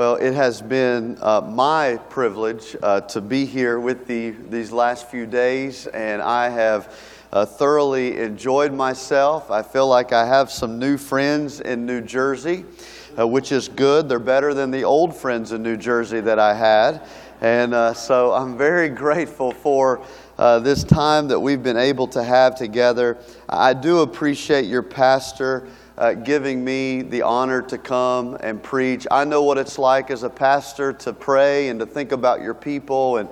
Well, it has been uh, my privilege uh, to be here with the, these last few days, and I have uh, thoroughly enjoyed myself. I feel like I have some new friends in New Jersey, uh, which is good. They're better than the old friends in New Jersey that I had. And uh, so I'm very grateful for uh, this time that we've been able to have together. I do appreciate your pastor uh, giving me the honor to come and preach. I know what it's like as a pastor to pray and to think about your people, and,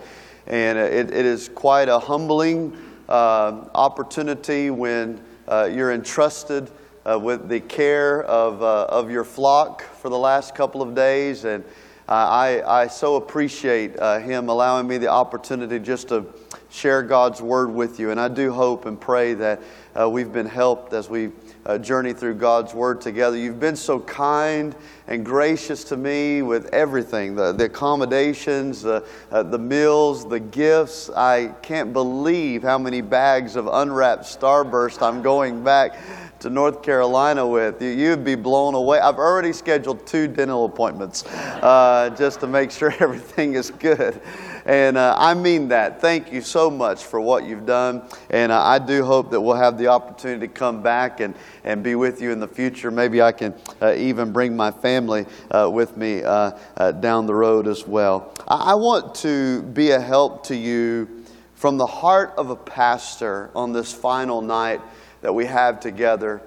and it, it is quite a humbling uh, opportunity when uh, you're entrusted uh, with the care of, uh, of your flock for the last couple of days. And I, I so appreciate uh, him allowing me the opportunity just to share God's word with you. And I do hope and pray that we've been helped as we uh, journey through God's Word together. You've been so kind and gracious to me with everything the, the accommodations, uh, uh, the meals, the gifts. I can't believe how many bags of unwrapped Starburst I'm going back to North Carolina with. You, would be blown away. I've already scheduled two dental appointments uh, just to make sure everything is good. And uh, I mean that. Thank you so much for what you've done. And uh, I do hope that we'll have the opportunity to come back and, and be with you in the future. Maybe I can uh, even bring my family uh, with me uh, uh, down the road as well. I, I want to be a help to you from the heart of a pastor on this final night that we have together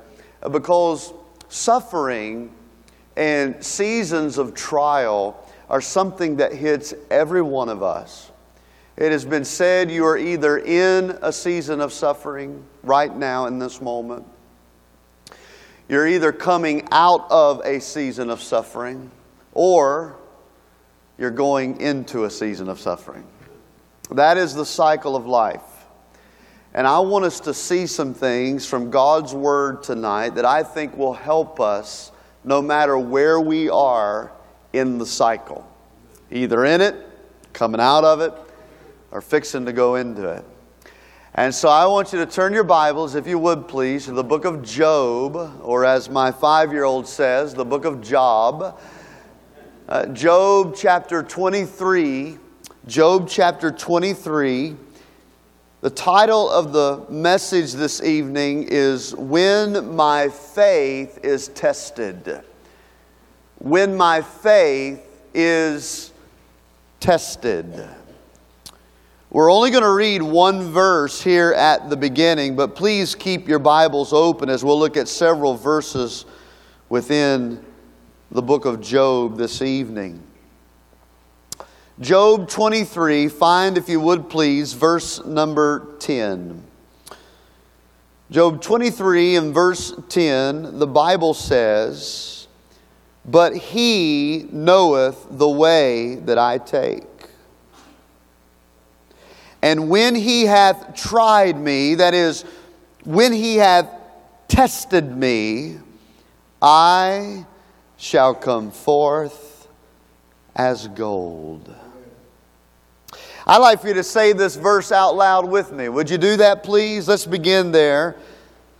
because suffering and seasons of trial are something that hits every one of us. It has been said you are either in a season of suffering right now in this moment, you're either coming out of a season of suffering, or you're going into a season of suffering. That is the cycle of life. And I want us to see some things from God's Word tonight that I think will help us no matter where we are in the cycle, either in it, coming out of it, or fixing to go into it. And so I want you to turn your Bibles, if you would please, to the book of Job, or as my five year old says, the book of Job. Uh, Job chapter 23. Job chapter 23. The title of the message this evening is When My Faith is Tested when my faith is tested. We're only going to read one verse here at the beginning, but please keep your Bibles open as we'll look at several verses within the book of Job this evening. Job 23, find, if you would please, verse number 10. Job 23 and verse 10, the Bible says, but he knoweth the way that I take. And when he hath tried me, that is, when he hath tested me, I shall come forth as gold. I'd like for you to say this verse out loud with me. Would you do that, please? Let's begin there.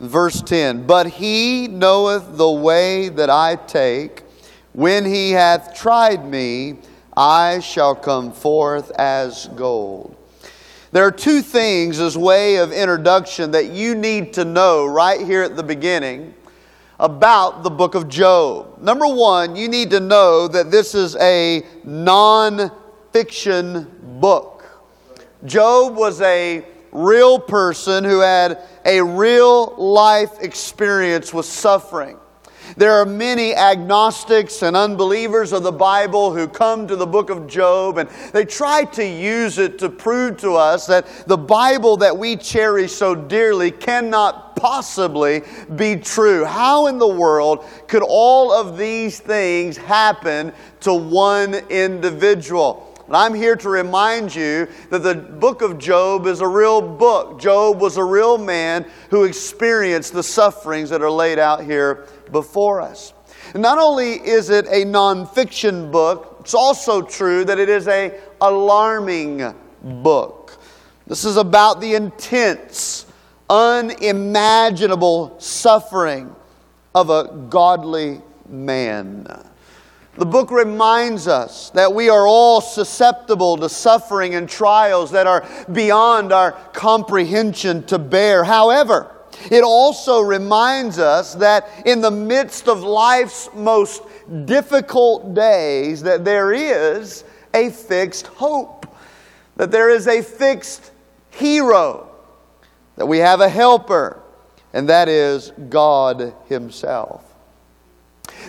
Verse 10 But he knoweth the way that I take when he hath tried me, I shall come forth as gold. There are two things, as way of introduction, that you need to know right here at the beginning about the book of Job. Number one, you need to know that this is a non fiction book. Job was a real person who had a real life experience with suffering. There are many agnostics and unbelievers of the Bible who come to the book of Job and they try to use it to prove to us that the Bible that we cherish so dearly cannot possibly be true. How in the world could all of these things happen to one individual? And I'm here to remind you that the book of Job is a real book. Job was a real man who experienced the sufferings that are laid out here before us. Not only is it a nonfiction book, it's also true that it is a alarming book. This is about the intense, unimaginable suffering of a godly man. The book reminds us that we are all susceptible to suffering and trials that are beyond our comprehension to bear. However, it also reminds us that in the midst of life's most difficult days that there is a fixed hope, that there is a fixed hero, that we have a helper, and that is God Himself.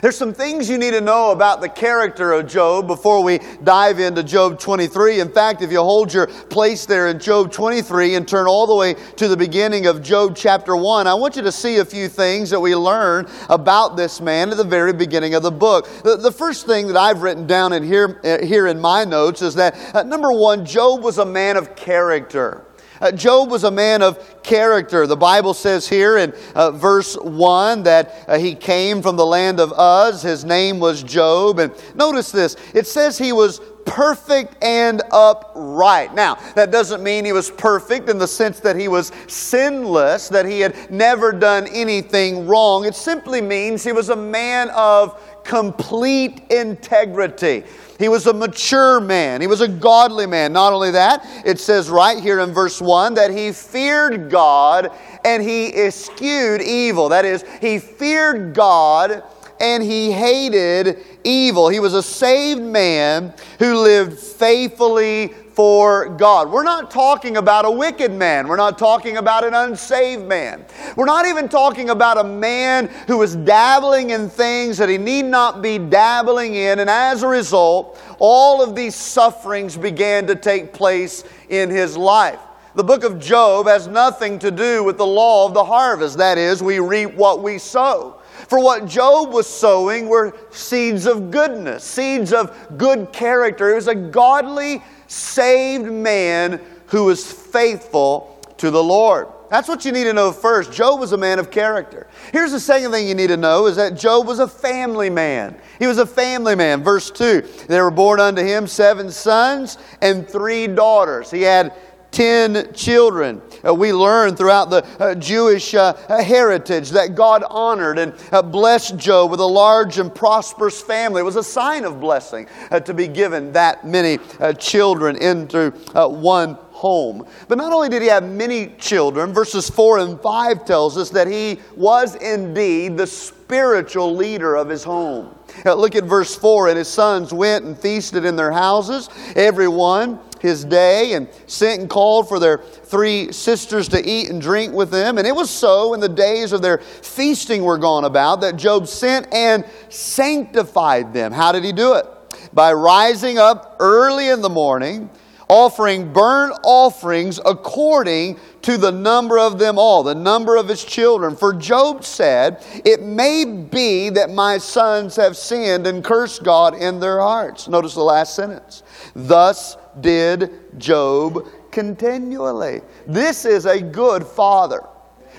There's some things you need to know about the character of Job before we dive into Job 23. In fact, if you hold your place there in Job 23 and turn all the way to the beginning of Job chapter 1, I want you to see a few things that we learn about this man at the very beginning of the book. The, the first thing that I've written down in here, uh, here in my notes is that uh, number one, Job was a man of character. Uh, Job was a man of character. The Bible says here in uh, verse 1 that uh, he came from the land of Uz. His name was Job. And notice this it says he was perfect and upright. Now, that doesn't mean he was perfect in the sense that he was sinless, that he had never done anything wrong. It simply means he was a man of complete integrity. He was a mature man. He was a godly man. Not only that, it says right here in verse 1 that he feared God and he eschewed evil. That is, he feared God and he hated evil. He was a saved man who lived faithfully for God. We're not talking about a wicked man. We're not talking about an unsaved man. We're not even talking about a man who is dabbling in things that he need not be dabbling in. And as a result, all of these sufferings began to take place in his life. The book of Job has nothing to do with the law of the harvest. That is, we reap what we sow. For what Job was sowing were seeds of goodness, seeds of good character. He was a godly saved man who was faithful to the Lord. That's what you need to know first. Job was a man of character. Here's the second thing you need to know is that Job was a family man. He was a family man. Verse 2 There were born unto him seven sons and three daughters. He had ten children. Uh, we learn throughout the uh, Jewish uh, heritage that God honored and uh, blessed Job with a large and prosperous family. It was a sign of blessing uh, to be given that many uh, children into one home. But not only did he have many children, verses 4 and 5 tells us that he was indeed the spiritual leader of his home. look at verse 4 and his sons went and feasted in their houses, everyone his day and sent and called for their three sisters to eat and drink with them. And it was so in the days of their feasting were gone about that Job sent and sanctified them. How did he do it? By rising up early in the morning, offering burnt offerings according to the number of them all, the number of his children. For Job said, It may be that my sons have sinned and cursed God in their hearts. Notice the last sentence. Thus did Job continually. This is a good father.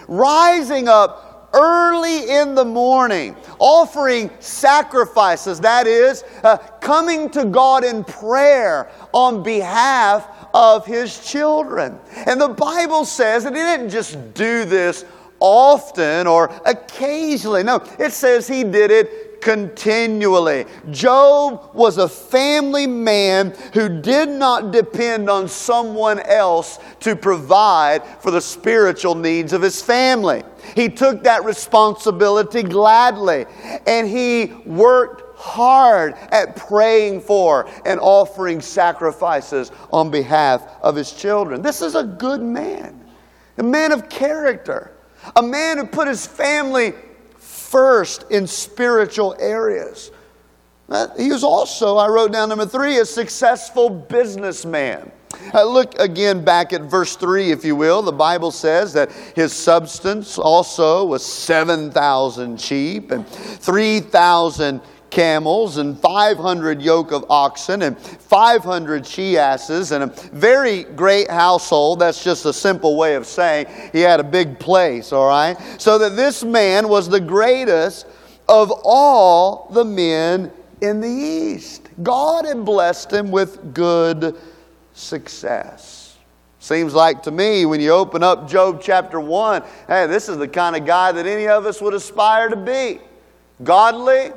Rising up early in the morning, offering sacrifices, that is, uh, coming to God in prayer on behalf of his children. And the Bible says that he didn't just do this often or occasionally. No, it says he did it continually. Job was a family man who did not depend on someone else to provide for the spiritual needs of his family. He took that responsibility gladly and he worked hard at praying for and offering sacrifices on behalf of his children. This is a good man, a man of character, a man who put his family first in spiritual areas. He was also, I wrote down number three, a successful businessman. Uh, look again back at verse 3, if you will. The Bible says that his substance also was 7,000 sheep and 3,000 camels and 500 yoke of oxen and 500 she asses and a very great household. That's just a simple way of saying he had a big place, all right? So that this man was the greatest of all the men in the East. God had blessed him with good success. Seems like to me when you open up Job chapter 1, hey, this is the kind of guy that any of us would aspire to be. Godly,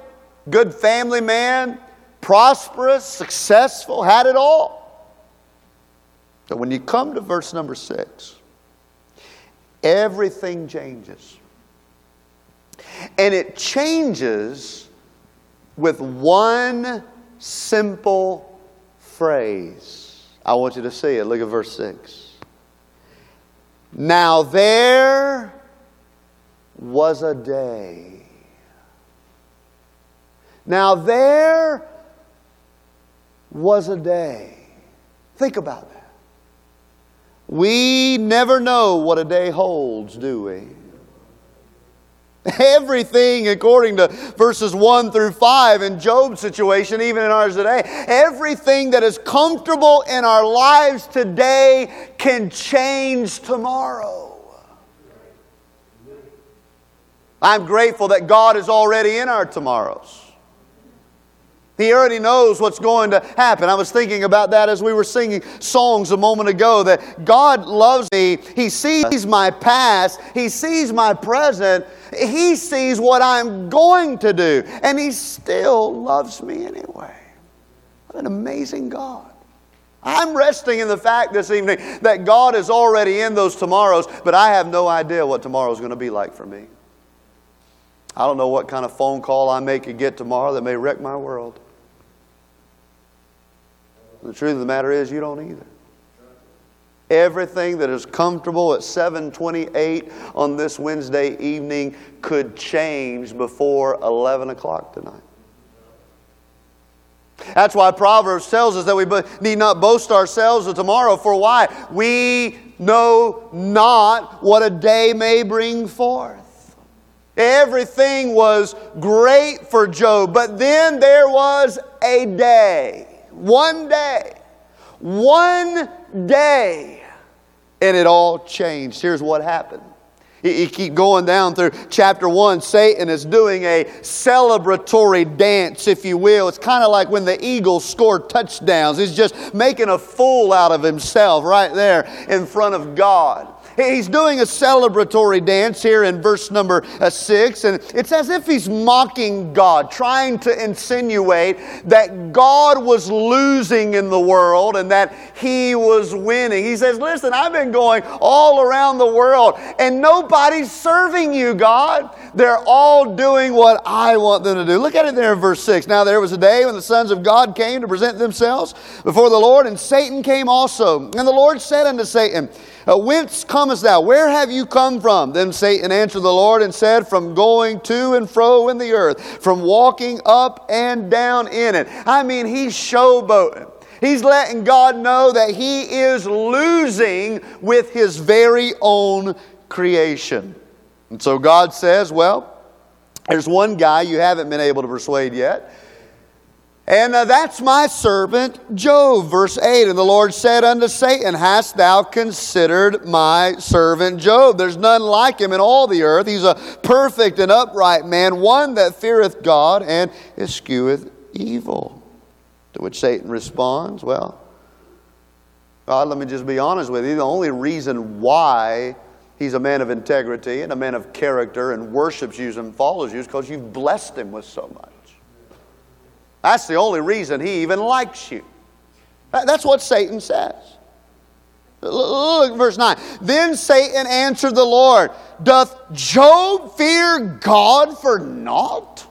good family man, prosperous, successful, had it all. But when you come to verse number six, everything changes. And it changes with one simple phrase. I want you to see it. Look at verse 6. Now there was a day. Now there was a day. Think about that. We never know what a day holds, do we? Everything, according to verses 1 through 5 in Job's situation, even in ours today, everything that is comfortable in our lives today can change tomorrow. I'm grateful that God is already in our tomorrows. He already knows what's going to happen. I was thinking about that as we were singing songs a moment ago that God loves me. He sees my past, He sees my present, He sees what I'm going to do, and He still loves me anyway. What an amazing God. I'm resting in the fact this evening that God is already in those tomorrows, but I have no idea what tomorrow is going to be like for me. I don't know what kind of phone call I may could get tomorrow that may wreck my world. The truth of the matter is, you don't either. Everything that is comfortable at 728 on this Wednesday evening could change before 11 o'clock tonight. That's why Proverbs tells us that we need not boast ourselves of tomorrow, for why? We know not what a day may bring forth. Everything was great for Job, but then there was a day, one day, one day, and it all changed. Here's what happened. You keep going down through chapter 1. Satan is doing a celebratory dance, if you will. It's kind of like when the Eagles score touchdowns. He's just making a fool out of himself right there in front of God. He's doing a celebratory dance here in verse number uh, six, and it's as if he's mocking God, trying to insinuate that God was losing in the world and that he was winning. He says, Listen, I've been going all around the world, and nobody's serving you, God. They're all doing what I want them to do. Look at it there in verse 6. Now there was a day when the sons of God came to present themselves before the Lord, and Satan came also. And the Lord said unto Satan, uh, Whence comest thou? Where have you come from? Then Satan answered the Lord and said, From going to and fro in the earth, from walking up and down in it. I mean, he's showboating. He's letting God know that he is losing with his very own creation. And so God says, Well, there's one guy you haven't been able to persuade yet. And uh, that's my servant Job. Verse 8 And the Lord said unto Satan, Hast thou considered my servant Job? There's none like him in all the earth. He's a perfect and upright man, one that feareth God and escheweth evil. To which Satan responds, Well, God, let me just be honest with you. The only reason why he's a man of integrity and a man of character and worships you and follows you is because you've blessed him with so much. That's the only reason he even likes you. That's what Satan says. Look, verse 9. Then Satan answered the Lord, Doth Job fear God for naught?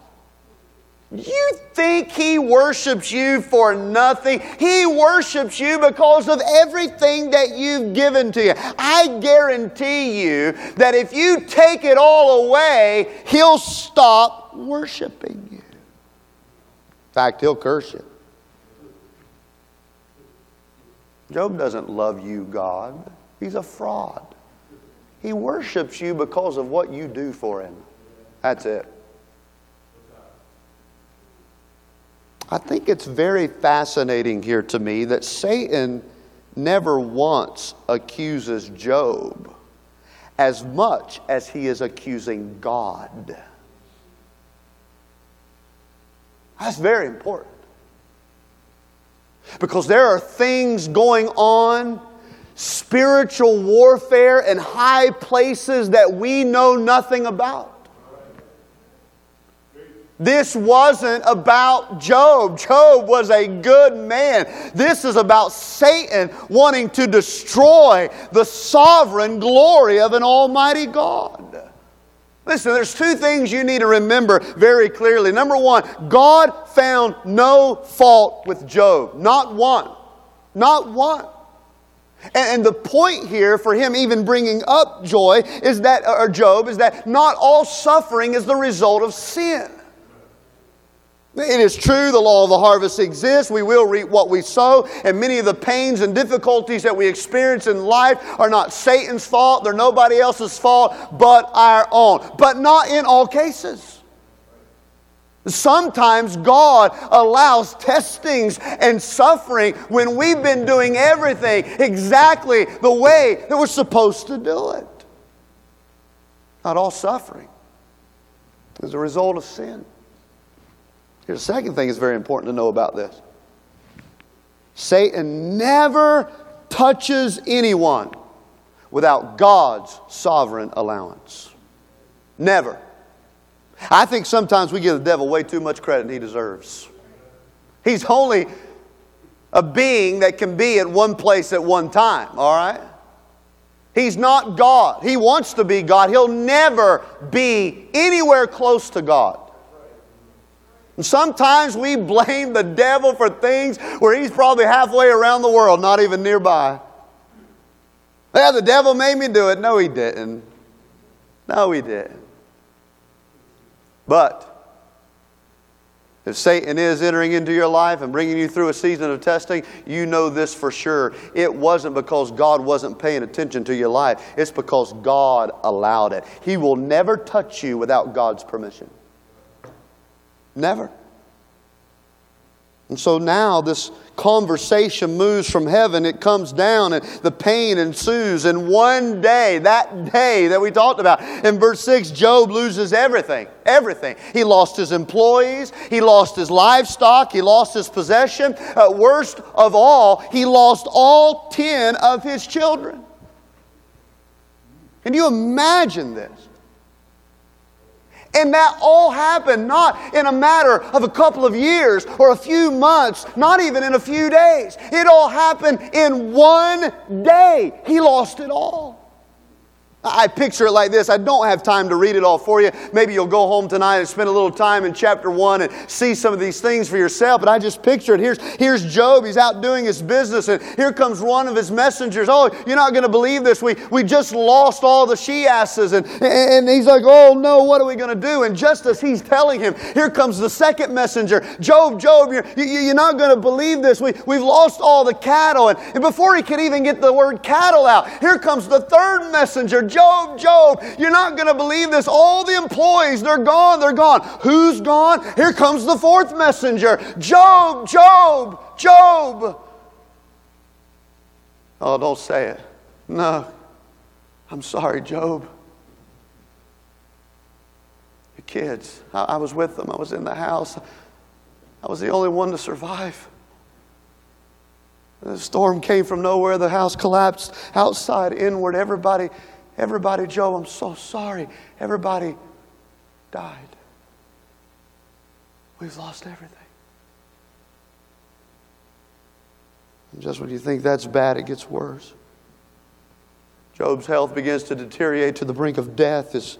You think he worships you for nothing? He worships you because of everything that you've given to you. I guarantee you that if you take it all away, he'll stop worshiping fact, he'll curse you. Job doesn't love you, God. He's a fraud. He worships you because of what you do for him. That's it. I think it's very fascinating here to me that Satan never once accuses Job as much as he is accusing God. That's very important. Because there are things going on, spiritual warfare in high places that we know nothing about. This wasn't about Job. Job was a good man. This is about Satan wanting to destroy the sovereign glory of an almighty God. Listen, there's two things you need to remember very clearly. Number one, God found no fault with Job. Not one. Not one. And, the point here for him even bringing up joy is that, or Job, is that not all suffering is the result of sin. It is true, the law of the harvest exists. We will reap what we sow. And many of the pains and difficulties that we experience in life are not Satan's fault, they're nobody else's fault but our own. But not in all cases. Sometimes God allows testings and suffering when we've been doing everything exactly the way that we're supposed to do it. Not all suffering is a result of sin. Here's the second thing that's very important to know about this Satan never touches anyone without God's sovereign allowance. Never. I think sometimes we give the devil way too much credit he deserves. He's only a being that can be at one place at one time, all right? He's not God. He wants to be God. He'll never be anywhere close to God. And sometimes we blame the devil for things where he's probably halfway around the world, not even nearby. Yeah, the devil made me do it. No, he didn't. No, he didn't. But if Satan is entering into your life and bringing you through a season of testing, you know this for sure. It wasn't because God wasn't paying attention to your life, it's because God allowed it. He will never touch you without God's permission. Never. And so now this conversation moves from heaven, it comes down, and the pain ensues. And one day, that day that we talked about, in verse 6, Job loses everything. Everything. He lost his employees, he lost his livestock, he lost his possession. Uh, worst of all, he lost all 10 of his children. Can you imagine this? And that all happened not in a matter of a couple of years or a few months, not even in a few days. It all happened in one day. He lost it all. I picture it like this. I don't have time to read it all for you. Maybe you'll go home tonight and spend a little time in chapter one and see some of these things for yourself. But I just picture it. Here's, here's Job. He's out doing his business, and here comes one of his messengers. Oh, you're not going to believe this. We, we just lost all the she asses. And, and he's like, Oh, no, what are we going to do? And just as he's telling him, here comes the second messenger. Job, Job, you're, you, are not going to believe this. We, we've lost all the cattle. And, and before he could even get the word cattle out, here comes the third messenger. Job, Job, you're not going to believe this. All the employees, they're gone, they're gone. Who's gone? Here comes the fourth messenger. Job, Job, Job. Oh, don't say it. No. I'm sorry, Job. Your kids, I, I was with them, I was in the house. I was the only one to survive. The storm came from nowhere. The house collapsed outside, inward. Everybody Everybody, Joe, I'm so sorry. Everybody died. We've lost everything. And just when you think that's bad, it gets worse. Job's health begins to deteriorate to the brink of death. His,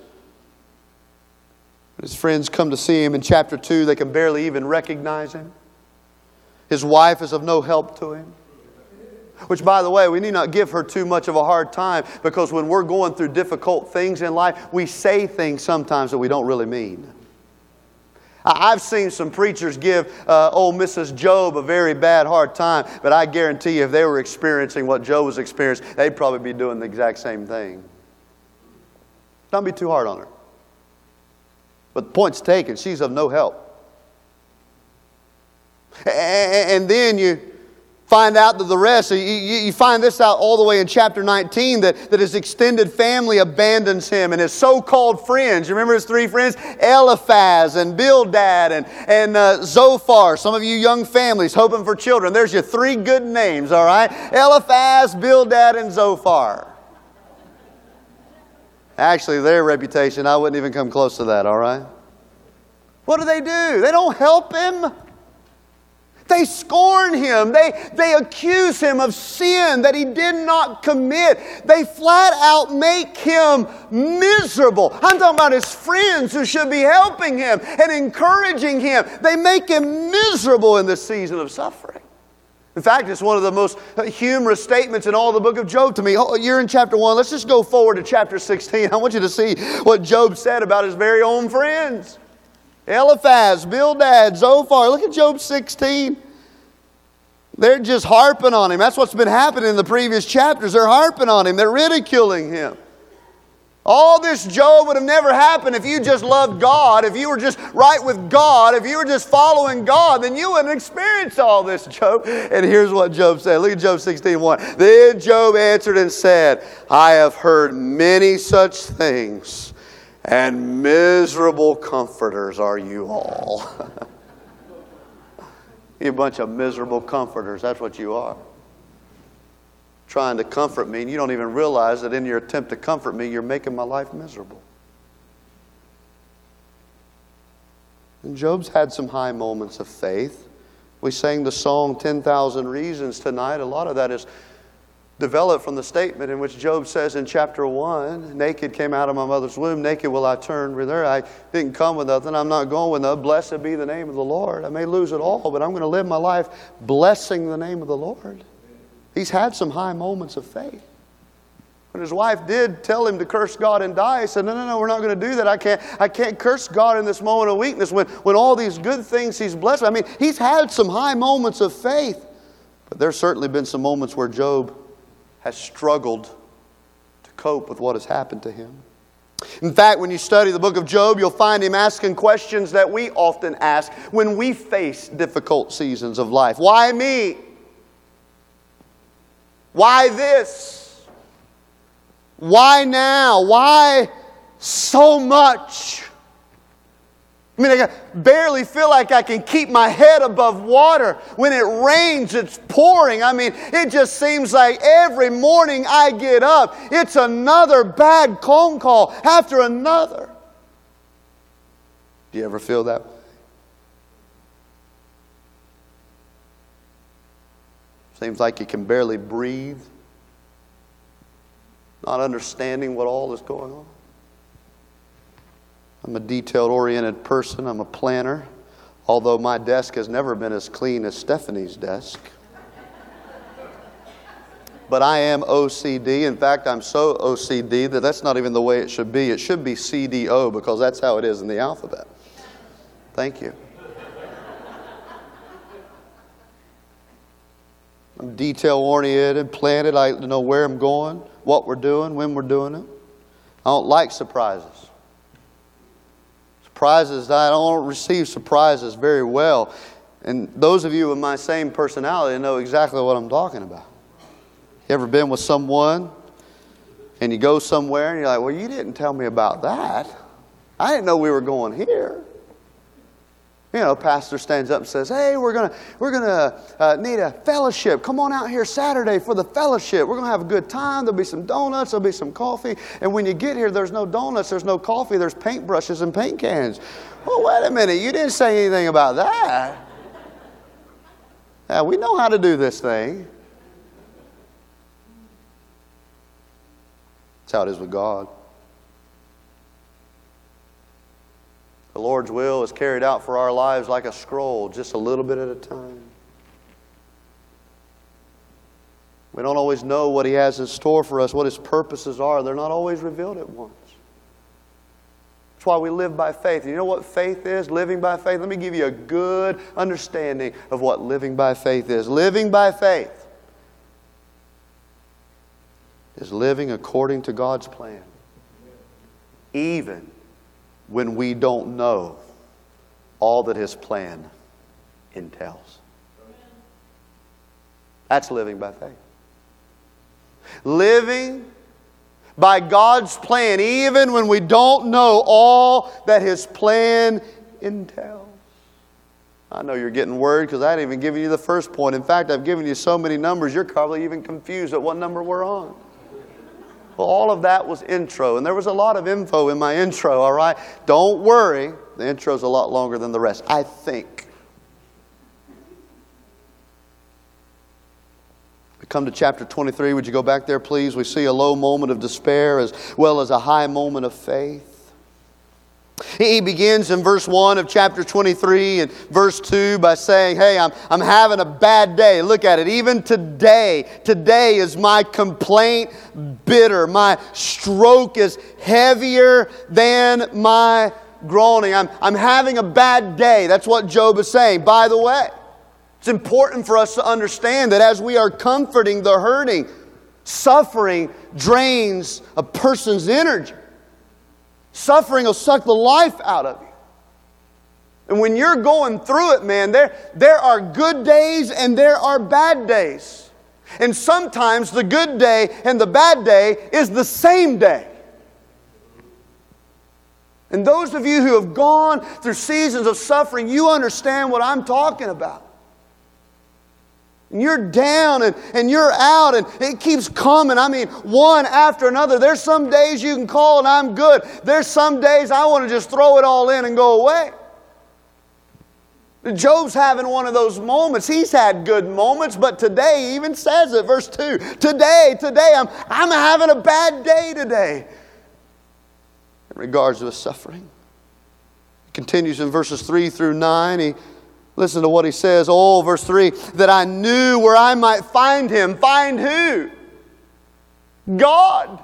his friends come to see him in chapter 2. They can barely even recognize him. His wife is of no help to him. Which, by the way, we need not give her too much of a hard time because when we're going through difficult things in life, we say things sometimes that we don't really mean. I've seen some preachers give uh, old Mrs. Job a very bad hard time, but I guarantee you, if they were experiencing what Job was experiencing, they'd probably be doing the exact same thing. Don't be too hard on her. But the point's taken. She's of no help. And then you find out that the rest, you, you, find this out all the way in chapter 19 that, that his extended family abandons him and his so called friends. You remember his three friends? Eliphaz and Bildad and, and uh, Zophar. Some of you young families hoping for children. There's your three good names, all right? Eliphaz, Bildad, and Zophar. Actually, their reputation, I wouldn't even come close to that, all right? What do they do? They don't help him. They scorn him. They, they accuse him of sin that he did not commit. They flat out make him miserable. I'm talking about his friends who should be helping him and encouraging him. They make him miserable in this season of suffering. In fact, it's one of the most humorous statements in all the book of Job to me. Oh, you're in chapter 1. Let's just go forward to chapter 16. I want you to see what Job said about his very own friends. Eliphaz, Bildad, Zophar. Look at Job 16. They're just harping on him. That's what's been happening in the previous chapters. They're harping on him, they're ridiculing him. All this, Job, would have never happened if you just loved God, if you were just right with God, if you were just following God, then you wouldn't experience all this, Job. And here's what Job said. Look at Job 16 1. Then Job answered and said, I have heard many such things and miserable comforters are you all. you bunch of miserable comforters. That's what you are. Trying to comfort me, and you don't even realize that in your attempt to comfort me, you're making my life miserable. And Job's had some high moments of faith. We sang the song 10,000 Reasons tonight. A lot of that is developed from the statement in which Job says in chapter 1 Naked came out of my mother's womb, naked will I turn whither. I didn't come with nothing, I'm not going with nothing. Blessed be the name of the Lord. I may lose it all, but I'm going to live my life blessing the name of the Lord. He's had some high moments of faith. When his wife did tell him to curse God and die, he said, No, no, no, we're not going to do that. I can't, I can't curse God in this moment of weakness when, when all these good things he's blessed. I mean, he's had some high moments of faith, but there's certainly been some moments where Job has struggled to cope with what has happened to him. In fact, when you study the book of Job, you'll find him asking questions that we often ask when we face difficult seasons of life. Why me? Why this? Why now? Why so much? I mean, I barely feel like I can keep my head above water. When it rains, it's pouring. I mean, it just seems like every morning I get up, it's another bad phone call after another. Do you ever feel that? Seems like you can barely breathe, not understanding what all is going on. I'm a detail oriented person, I'm a planner, although my desk has never been as clean as Stephanie's desk. But I am OCD. In fact, I'm so OCD that that's not even the way it should be. It should be CDO because that's how it is in the alphabet. Thank you. I'm detail oriented, planted. I know where I'm going, what we're doing, when we're doing it. I don't like surprises. Surprises, I don't receive surprises very well. And those of you with my same personality know exactly what I'm talking about. You ever been with someone and you go somewhere and you're like, well, you didn't tell me about that. I didn't know we were going here. You know, pastor stands up and says, "Hey, we're gonna we're gonna uh, need a fellowship. Come on out here Saturday for the fellowship. We're gonna have a good time. There'll be some donuts. There'll be some coffee. And when you get here, there's no donuts. There's no coffee. There's paintbrushes and paint cans. Well, wait a minute. You didn't say anything about that. Now we know how to do this thing. That's how it is with God. The Lord's will is carried out for our lives like a scroll, just a little bit at a time. We don't always know what He has in store for us, what His purposes are. They're not always revealed at once. That's why we live by faith. And you know what faith is? Living by faith. Let me give you a good understanding of what living by faith is. Living by faith is living according to God's plan, even when we don't know all that His plan entails. That's living by faith. Living by God's plan, even when we don't know all that His plan entails. I know you're getting worried because I hadn't even given you the first point. In fact, I've given you so many numbers, you're probably even confused at what number we're on. Well, all of that was intro, and there was a lot of info in my intro, all right? Don't worry. The intro's a lot longer than the rest, I think. We come to chapter 23. Would you go back there, please? We see a low moment of despair as well as a high moment of faith. He begins in verse 1 of chapter 23 and verse 2 by saying, Hey, I'm, I'm having a bad day. Look at it. Even today, today is my complaint bitter. My stroke is heavier than my groaning. I'm, I'm having a bad day. That's what Job is saying. By the way, it's important for us to understand that as we are comforting the hurting, suffering drains a person's energy. Suffering will suck the life out of you. And when you're going through it, man, there, there are good days and there are bad days. And sometimes the good day and the bad day is the same day. And those of you who have gone through seasons of suffering, you understand what I'm talking about. And you're down and, and you're out and it keeps coming. I mean, one after another. There's some days you can call and I'm good. There's some days I want to just throw it all in and go away. Job's having one of those moments. He's had good moments, but today he even says it, verse 2. Today, today, I'm, I'm having a bad day today. In regards to his suffering. He continues in verses 3 through 9. He Listen to what he says. Oh, verse 3 that I knew where I might find him. Find who? God.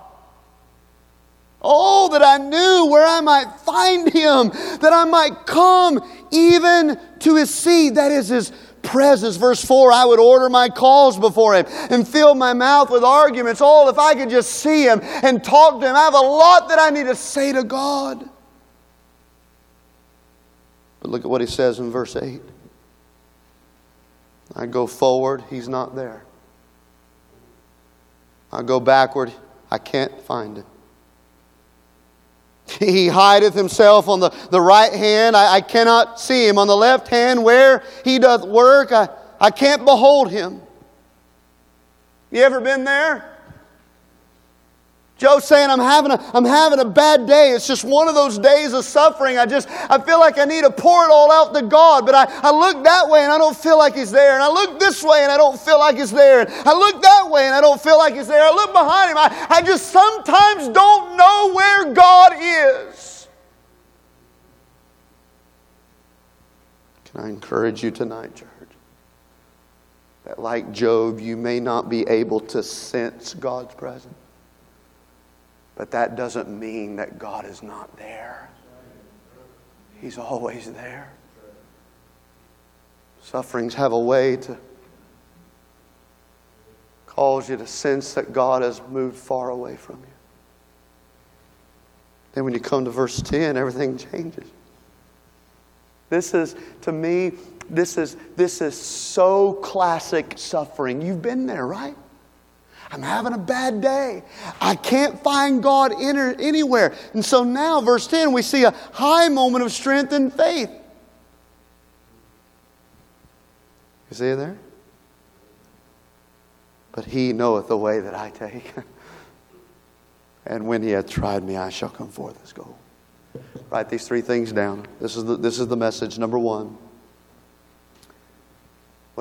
Oh, that I knew where I might find him, that I might come even to his seat, that is his presence. Verse 4 I would order my calls before him and fill my mouth with arguments. Oh, if I could just see him and talk to him. I have a lot that I need to say to God. But look at what he says in verse 8. I go forward, he's not there. I go backward, I can't find him. He hideth himself on the, the right hand, I, I cannot see him. On the left hand, where he doth work, I, I can't behold him. You ever been there? Job's saying, I'm having, a, I'm having a bad day. It's just one of those days of suffering. I just, I feel like I need to pour it all out to God. But I, I look that way and I don't feel like He's there. And I look this way and I don't feel like He's there. And I look that way and I don't feel like He's there. I look behind Him. I, I just sometimes don't know where God is. Can I encourage you tonight, church? That like Job, you may not be able to sense God's presence. But that doesn't mean that God is not there. He's always there. Sufferings have a way to cause you to sense that God has moved far away from you. Then when you come to verse 10, everything changes. This is, to me, this is, this is so classic suffering. You've been there, right? I'm having a bad day. I can't find God anywhere. And so now, verse 10, we see a high moment of strength and faith. You see it there? But he knoweth the way that I take. and when he hath tried me, I shall come forth as gold. Write these three things down. This is the, this is the message. Number one.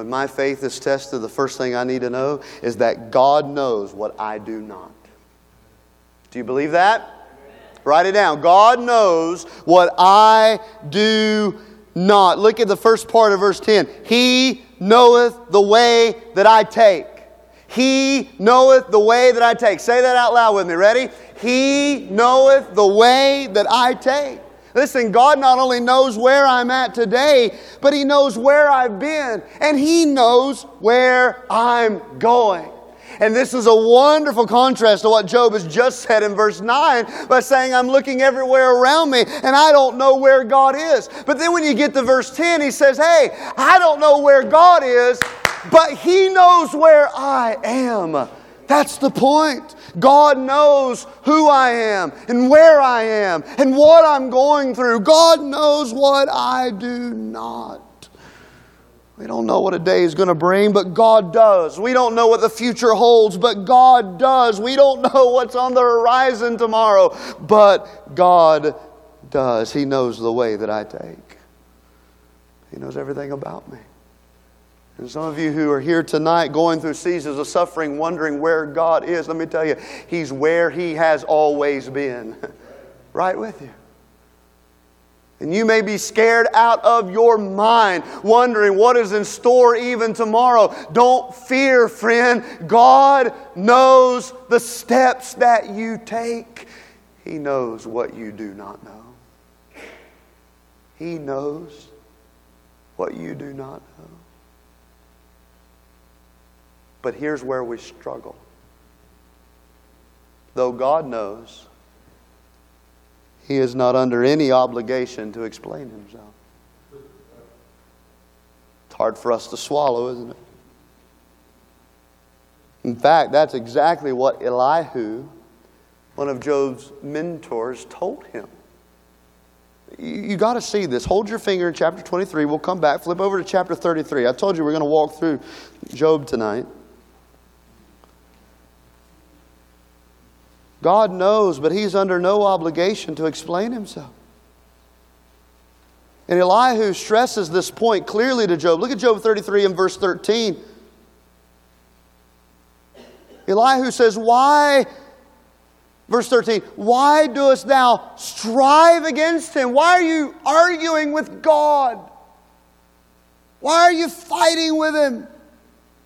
When my faith is tested, the first thing I need to know is that God knows what I do not. Do you believe that? Write it down. God knows what I do not. Look at the first part of verse 10. He knoweth the way that I take. He knoweth the way that I take. Say that out loud with me. Ready? He knoweth the way that I take. Listen, God not only knows where I'm at today, but He knows where I've been, and He knows where I'm going. And this is a wonderful contrast to what Job has just said in verse 9 by saying, I'm looking everywhere around me and I don't know where God is. But then when you get to verse 10, he says, Hey, I don't know where God is, but He knows where I am. That's the point. God knows who I am and where I am and what I'm going through. God knows what I do not. We don't know what a day is going to bring, but God does. We don't know what the future holds, but God does. We don't know what's on the horizon tomorrow, but God does. He knows the way that I take. He knows everything about me. And some of you who are here tonight going through seasons of suffering, wondering where God is, let me tell you, He's where He has always been, right with you. And you may be scared out of your mind, wondering what is in store even tomorrow. Don't fear, friend. God knows the steps that you take, He knows what you do not know. He knows what you do not know. But here's where we struggle. Though God knows, He is not under any obligation to explain Himself. It's hard for us to swallow, isn't it? In fact, that's exactly what Elihu, one of Job's mentors, told him. You, you got to see this. Hold your finger in chapter 23. We'll come back. Flip over to chapter 33. I told you we're going to walk through Job tonight. God knows, but he's under no obligation to explain himself. And Elihu stresses this point clearly to Job. Look at Job 33 and verse 13. Elihu says, Why, verse 13, why doest thou strive against him? Why are you arguing with God? Why are you fighting with him?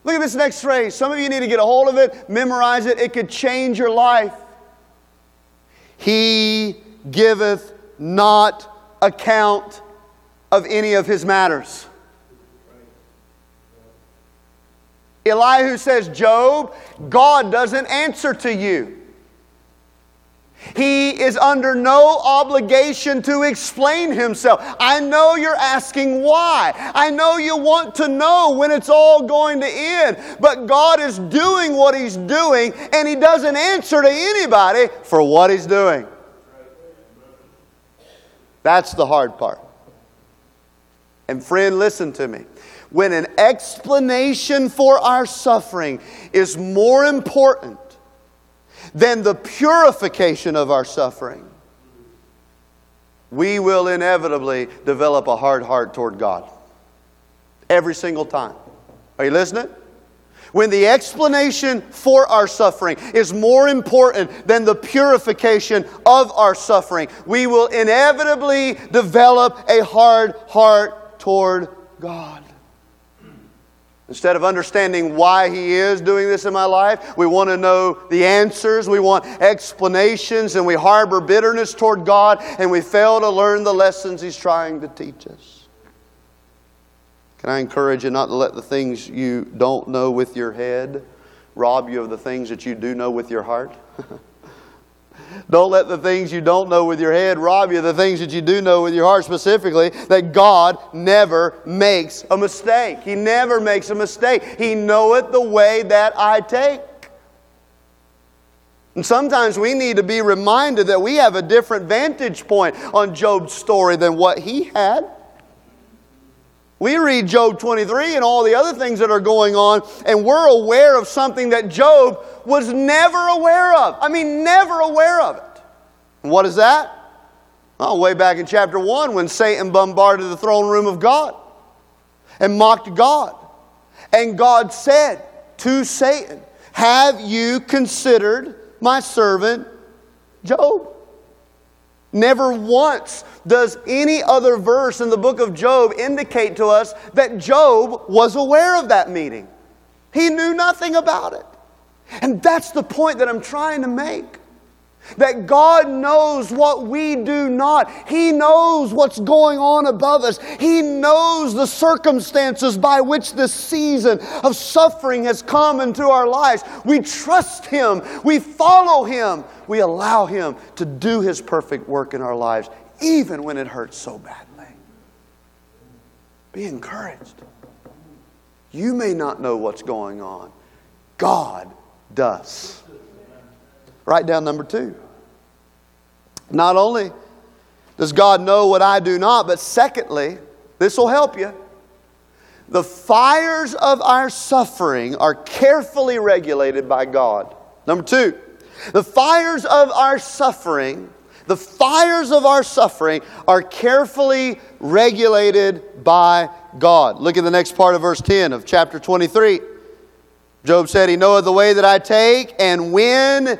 Look at this next phrase. Some of you need to get a hold of it, memorize it. It could change your life. He giveth not account of any of his matters. Elihu says, Job, God doesn't answer to you. He is under no obligation to explain himself. I know you're asking why. I know you want to know when it's all going to end. But God is doing what He's doing, and He doesn't answer to anybody for what He's doing. That's the hard part. And friend, listen to me. When an explanation for our suffering is more important than the purification of our suffering, we will inevitably develop a hard heart toward God. Every single time. Are you listening? When the explanation for our suffering is more important than the purification of our suffering, we will inevitably develop a hard heart toward God. Instead of understanding why He is doing this in my life, we want to know the answers, we want explanations, and we harbor bitterness toward God, and we fail to learn the lessons He's trying to teach us. Can I encourage you not to let the things you don't know with your head rob you of the things that you do know with your heart? Don't let the things you don't know with your head rob you of the things that you do know with your heart, specifically that God never makes a mistake. He never makes a mistake. He knoweth the way that I take. And sometimes we need to be reminded that we have a different vantage point on Job's story than what he had. We read Job 23 and all the other things that are going on, and we're aware of something that Job was never aware of. I mean, never aware of it. And what is that? Well, way back in chapter 1 when Satan bombarded the throne room of God and mocked God. And God said to Satan, Have you considered my servant Job? Never once does any other verse in the book of Job indicate to us that Job was aware of that meeting. He knew nothing about it. And that's the point that I'm trying to make. That God knows what we do not. He knows what's going on above us. He knows the circumstances by which this season of suffering has come into our lives. We trust Him. We follow Him. We allow Him to do His perfect work in our lives, even when it hurts so badly. Be encouraged. You may not know what's going on, God does. Write down number two. Not only does God know what I do not, but secondly, this will help you. The fires of our suffering are carefully regulated by God. Number two, the fires of our suffering, The fires of our suffering are carefully regulated by God. Look at the next part of verse 10 of chapter 23. Job said, He knoweth the way that I take, and when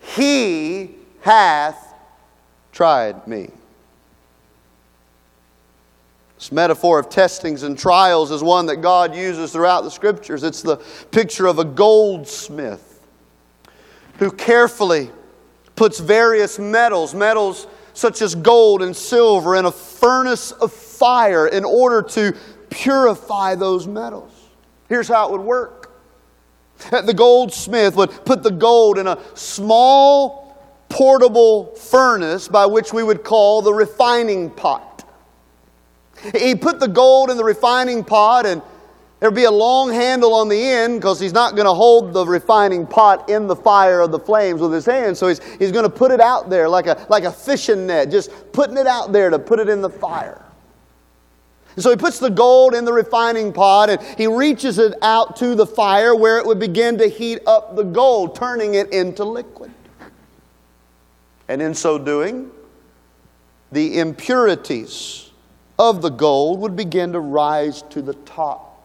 He hath tried me. This metaphor of testings and trials is one that God uses throughout the scriptures. It's the picture of a goldsmith who carefully puts various metals, metals such as gold and silver, in a furnace of fire in order to purify those metals. Here's how it would work the goldsmith would put the gold in a small portable furnace by which we would call the refining pot. He put the gold in the refining pot and There'll be a long handle on the end because he's not going to hold the refining pot in the fire of the flames with his hands. So he's, he's going to put it out there like a, like a fishing net, just putting it out there to put it in the fire. And so he puts the gold in the refining pot and he reaches it out to the fire where it would begin to heat up the gold, turning it into liquid. And in so doing, the impurities of the gold would begin to rise to the top.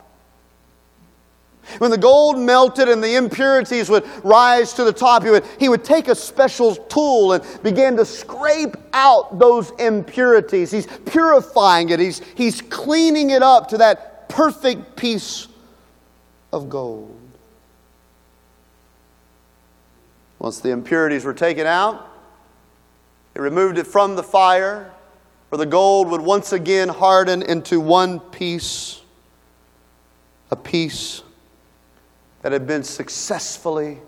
When the gold melted and the impurities would rise to the top, he would, he would take a special tool and begin to scrape out those impurities. He's purifying it, he's, he's cleaning it up to that perfect piece of gold. Once the impurities were taken out, he removed it from the fire, where the gold would once again harden into one piece, a piece that had been successfully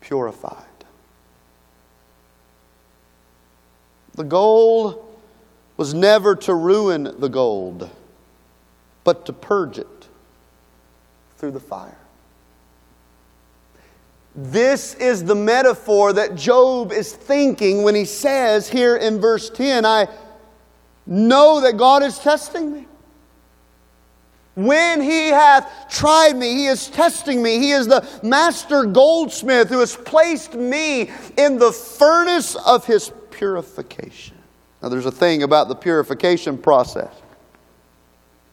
purified. The goal was never to ruin the gold, but to purge it through the fire. This is the metaphor that Job is thinking when he says here in verse 10 I know that God is testing me. When he hath tried me, he is testing me. He is the master goldsmith who has placed me in the furnace of his purification. Now, there's a thing about the purification process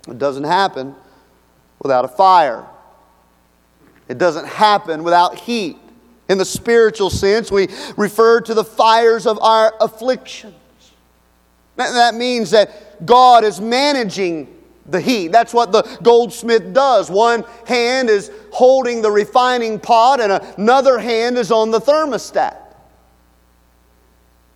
it doesn't happen without a fire, it doesn't happen without heat. In the spiritual sense, we refer to the fires of our afflictions. That means that God is managing the heat. That's what the goldsmith does. One hand is holding the refining pot, and another hand is on the thermostat.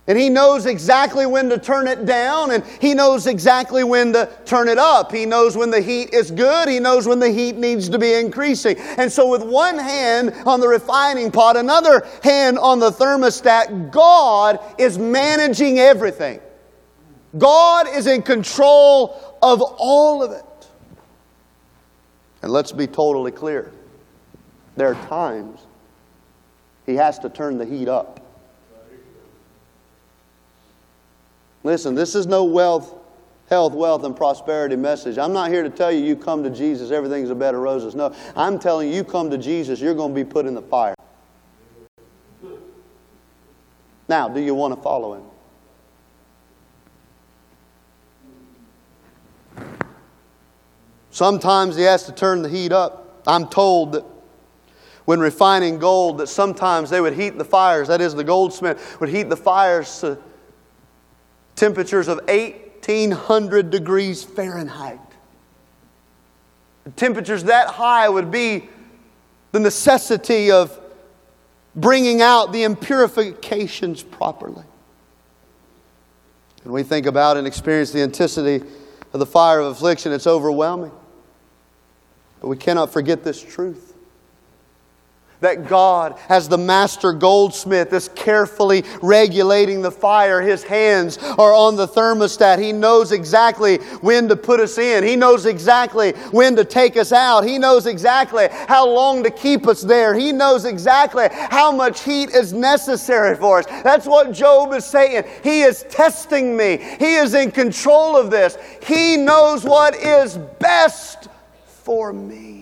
And he knows exactly when to turn it down, and he knows exactly when to turn it up. He knows when the heat is good, he knows when the heat needs to be increasing. And so, with one hand on the refining pot, another hand on the thermostat, God is managing everything. God is in control of all of it. And let's be totally clear there are times he has to turn the heat up. Listen, this is no wealth, health, wealth, and prosperity message. I'm not here to tell you you come to Jesus, everything's a bed of roses. No, I'm telling you, you come to Jesus, you're going to be put in the fire. Now, do you want to follow him? Sometimes he has to turn the heat up. I'm told that when refining gold that sometimes they would heat the fires, that is the goldsmith would heat the fires to temperatures of 1800 degrees Fahrenheit. Temperatures that high would be the necessity of bringing out the impurifications properly. And we think about and experience the intensity of the fire of affliction, it's overwhelming. But we cannot forget this truth that God, as the master goldsmith, is carefully regulating the fire. His hands are on the thermostat. He knows exactly when to put us in, He knows exactly when to take us out, He knows exactly how long to keep us there, He knows exactly how much heat is necessary for us. That's what Job is saying. He is testing me, He is in control of this, He knows what is best for me.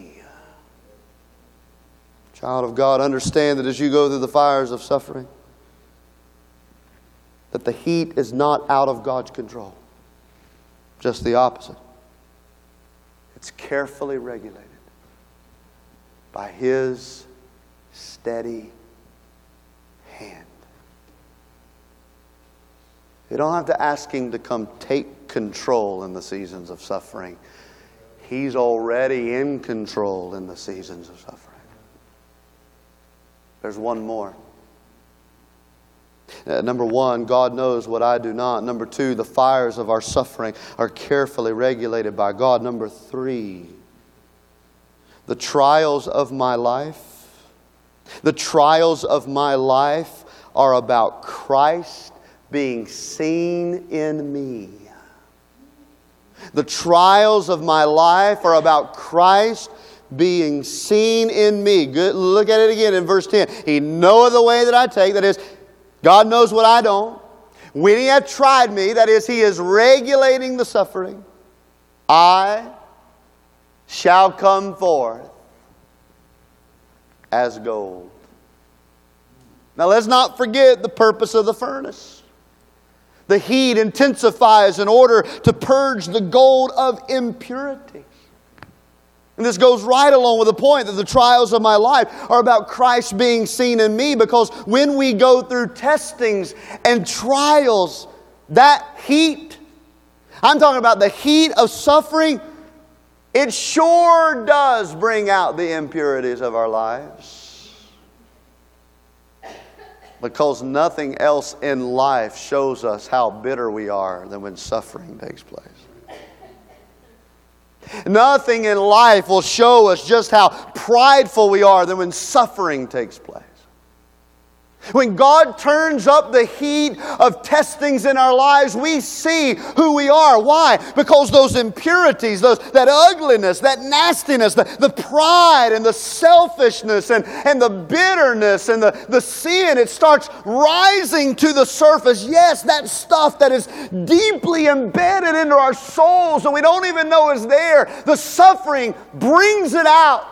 Child of God, understand that as you go through the fires of suffering, that the heat is not out of God's control. Just the opposite. It's carefully regulated by His steady hand. You don't have to ask Him to come take control in the seasons of suffering. He's already in control in the seasons of suffering. There's one more. Uh, number one, God knows what I do not. Number two, the fires of our suffering are carefully regulated by God. Number three, the trials of my life, the trials of my life are about Christ being seen in me. The trials of my life are about Christ being seen in me. Good, look at it again in verse 10. He knoweth the way that I take, that is, God knows what I don't. When He hath tried me, that is, He is regulating the suffering, I shall come forth as gold. Now, let's not forget the purpose of the furnace. The heat intensifies in order to purge the gold of impurity. And this goes right along with the point that the trials of my life are about Christ being seen in me because when we go through testings and trials, that heat, I'm talking about the heat of suffering, it sure does bring out the impurities of our lives. Because nothing else in life shows us how bitter we are than when suffering takes place. Nothing in life will show us just how prideful we are than when suffering takes place. When God turns up the heat of testings in our lives, we see who we are. Why? Because those impurities, those, that ugliness, that nastiness, the, the pride and the selfishness and, and the bitterness and the, the sin, it starts rising to the surface. Yes, that stuff that is deeply embedded into our souls and we don't even know is there. The suffering brings it out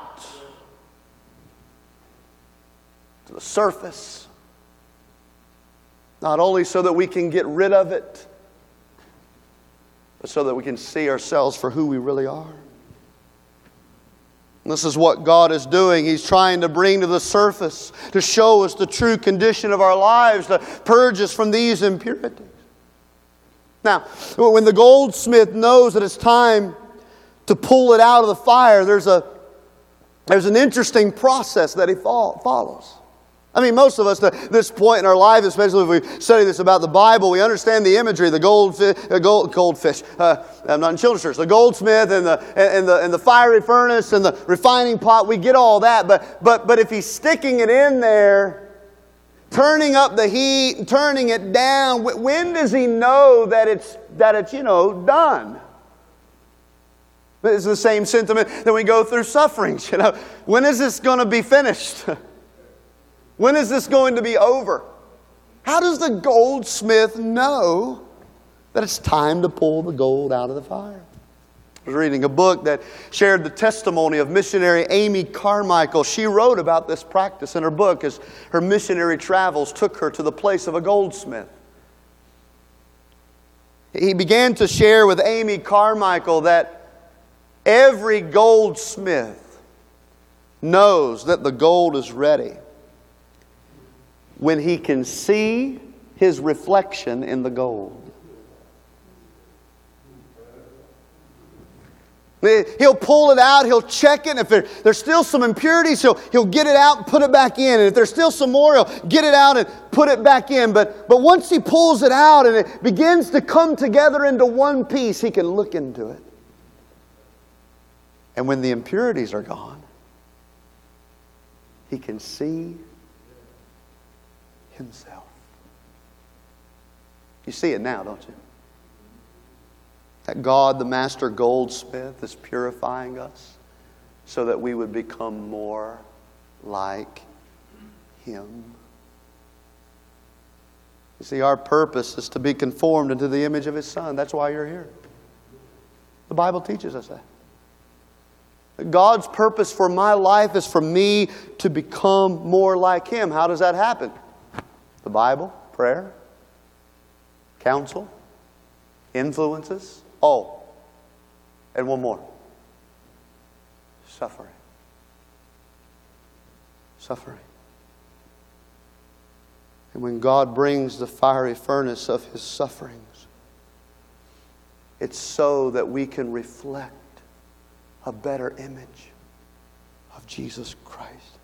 to the surface. Not only so that we can get rid of it, but so that we can see ourselves for who we really are. This is what God is doing. He's trying to bring to the surface, to show us the true condition of our lives, to purge us from these impurities. Now, when the goldsmith knows that it's time to pull it out of the fire, there's, a, there's an interesting process that he follows. I mean, most of us at this point in our life, especially if we study this about the Bible, we understand the imagery, the goldfish, uh, gold, goldfish. Uh, I'm not in children's church. The goldsmith and the, and, the, and the fiery furnace and the refining pot, we get all that. But, but, but if he's sticking it in there, turning up the heat, turning it down, when does he know that it's, that it's you know, done? It's the same sentiment that we go through sufferings. You know, when is this going to be finished? When is this going to be over? How does the goldsmith know that it's time to pull the gold out of the fire? I was reading a book that shared the testimony of missionary Amy Carmichael. She wrote about this practice in her book as her missionary travels took her to the place of a goldsmith. He began to share with Amy Carmichael that every goldsmith knows that the gold is ready when he can see his reflection in the gold. He'll pull it out, he'll check it, and if there, there's still some impurities, he'll, he'll get it out and put it back in. And if there's still some more, he'll get it out and put it back in. But, but once he pulls it out and it begins to come together into one piece, he can look into it. And when the impurities are gone, he can see himself. You see it now, don't you? That God, the master goldsmith, is purifying us so that we would become more like him. You see, our purpose is to be conformed into the image of his son. That's why you're here. The Bible teaches us that. God's purpose for my life is for me to become more like him. How does that happen? The Bible, prayer, counsel, influences. Oh, and one more suffering. Suffering. And when God brings the fiery furnace of his sufferings, it's so that we can reflect a better image of Jesus Christ.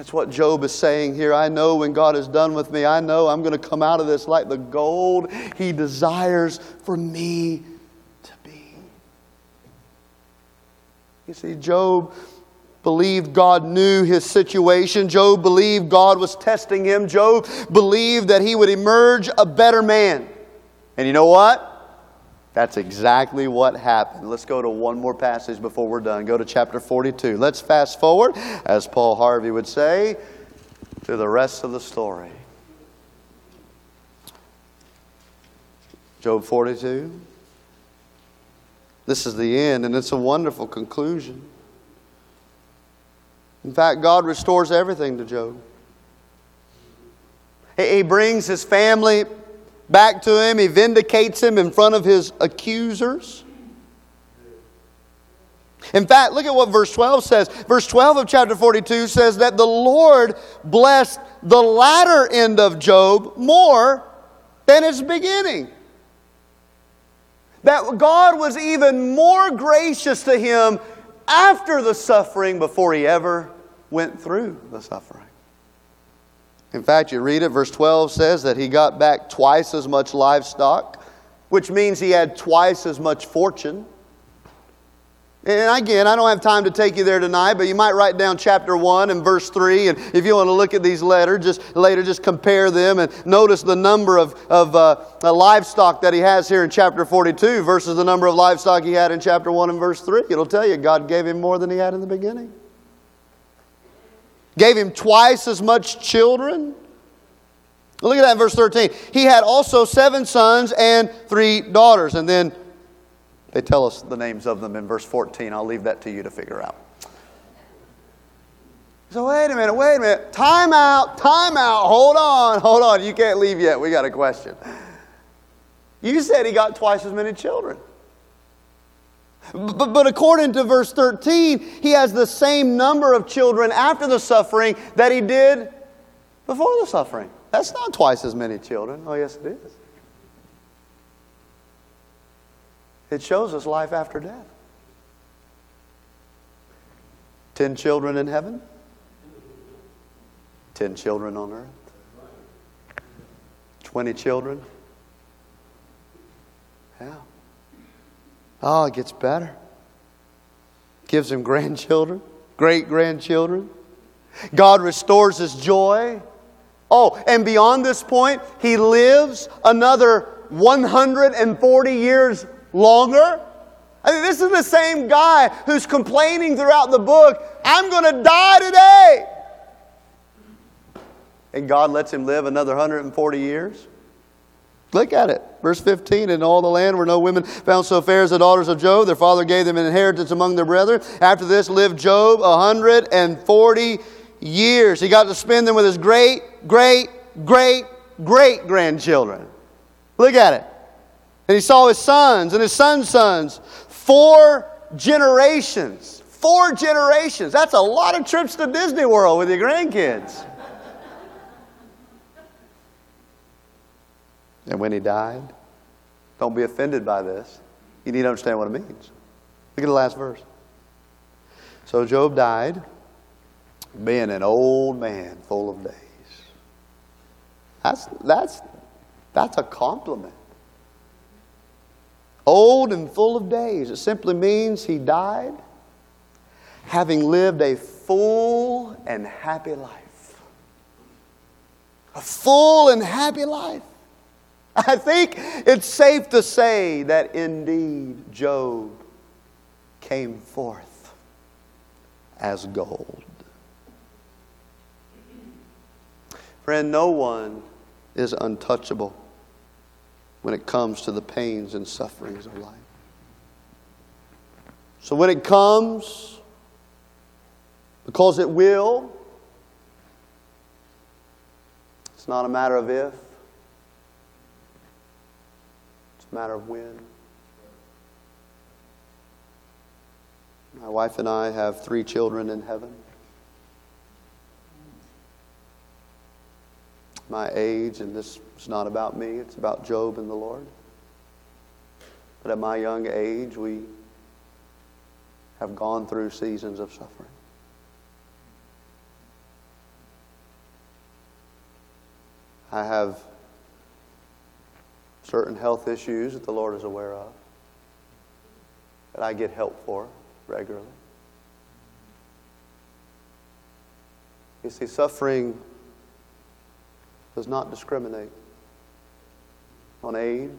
That's what Job is saying here. I know when God is done with me, I know I'm going to come out of this like the gold He desires for me to be. You see, Job believed God knew his situation. Job believed God was testing him. Job believed that he would emerge a better man. And you know what? That's exactly what happened. Let's go to one more passage before we're done. Go to chapter 42. Let's fast forward, as Paul Harvey would say, to the rest of the story. Job 42. This is the end, and it's a wonderful conclusion. In fact, God restores everything to Job. He brings his family back to him, he vindicates him in front of his accusers. In fact, look at what verse 12 says. Verse 12 of chapter 42 says that the Lord blessed the latter end of Job more than its beginning. That God was even more gracious to him after the suffering before he ever went through the suffering. In fact, you read it, verse 12 says that he got back twice as much livestock, which means he had twice as much fortune. And again, I don't have time to take you there tonight, but you might write down chapter 1 and verse 3. And if you want to look at these letters, just later, just compare them and notice the number of, of uh, uh, livestock that he has here in chapter 42 versus the number of livestock he had in chapter 1 and verse 3. It'll tell you God gave him more than he had in the beginning gave him twice as much children. Look at that in verse 13. He had also seven sons and three daughters. And then they tell us the names of them in verse 14. I'll leave that to you to figure out. So, wait a minute, wait a minute. Time out, time out. Hold on, hold on. You can't leave yet. We got a question. You said he got twice as many children. But, but according to verse 13, he has the same number of children after the suffering that he did before the suffering. That's not twice as many children. Oh, yes, it is. It shows us life after death. Ten children in heaven, ten children on earth, twenty children. Yeah. Oh, it gets better. Gives him grandchildren, great grandchildren. God restores his joy. Oh, and beyond this point, he lives another 140 years longer. I mean, this is the same guy who's complaining throughout the book, I'm going to die today. And God lets him live another 140 years. Look at it. Verse 15 In all the land were no women found so fair as the daughters of Job. Their father gave them an inheritance among their brethren. After this lived Job a 140 years. He got to spend them with his great, great, great, great grandchildren. Look at it. And he saw his sons and his sons' sons. Four generations. Four generations. That's a lot of trips to Disney World with your grandkids. And when he died, don't be offended by this. You need to understand what it means. Look at the last verse. So Job died, being an old man full of days. That's, that's, that's a compliment. Old and full of days. It simply means he died having lived a full and happy life. A full and happy life. I think it's safe to say that indeed Job came forth as gold. Friend, no one is untouchable when it comes to the pains and sufferings of life. So when it comes, because it will, it's not a matter of if, A matter of when. My wife and I have three children in heaven. My age, and this is not about me, it's about Job and the Lord. But at my young age, we have gone through seasons of suffering. I have certain health issues that the Lord is aware of, that I get help for regularly. You see, suffering does not discriminate on age,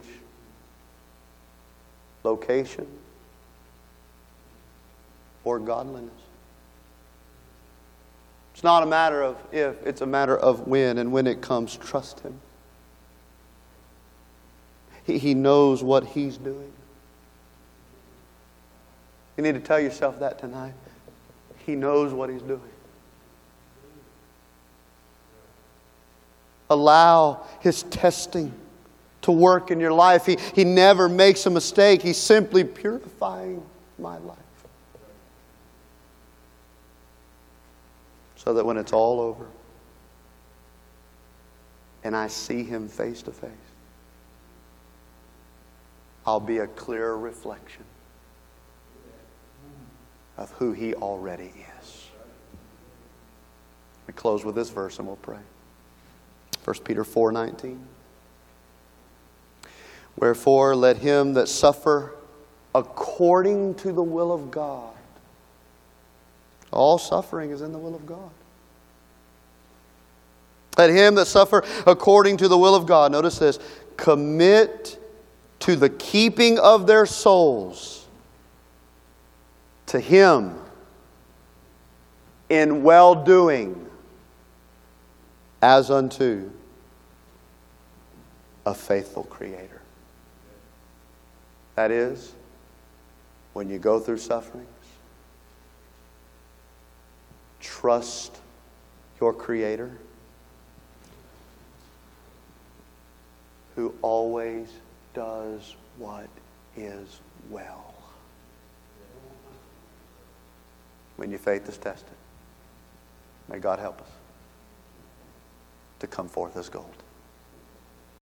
location, or godliness. It's not a matter of if, it's a matter of when, and when it comes, trust Him. He, he knows what He's doing. You need to tell yourself that tonight. He knows what He's doing. Allow His testing to work in your life. He, he never makes a mistake, He's simply purifying my life. So that when it's all over and I see Him face to face, I'll be a clearer reflection of who He already is. We close with this verse and we'll pray. 1 Peter 4 19. Wherefore, let him that suffer according to the will of God. All suffering is in the will of God. Let him that suffer according to the will of God, notice this, commit to the keeping of their souls to him in well doing as unto a faithful Creator. That is, when you go through sufferings, trust your Creator who always does what is well. When your faith is tested, may God help us to come forth as gold.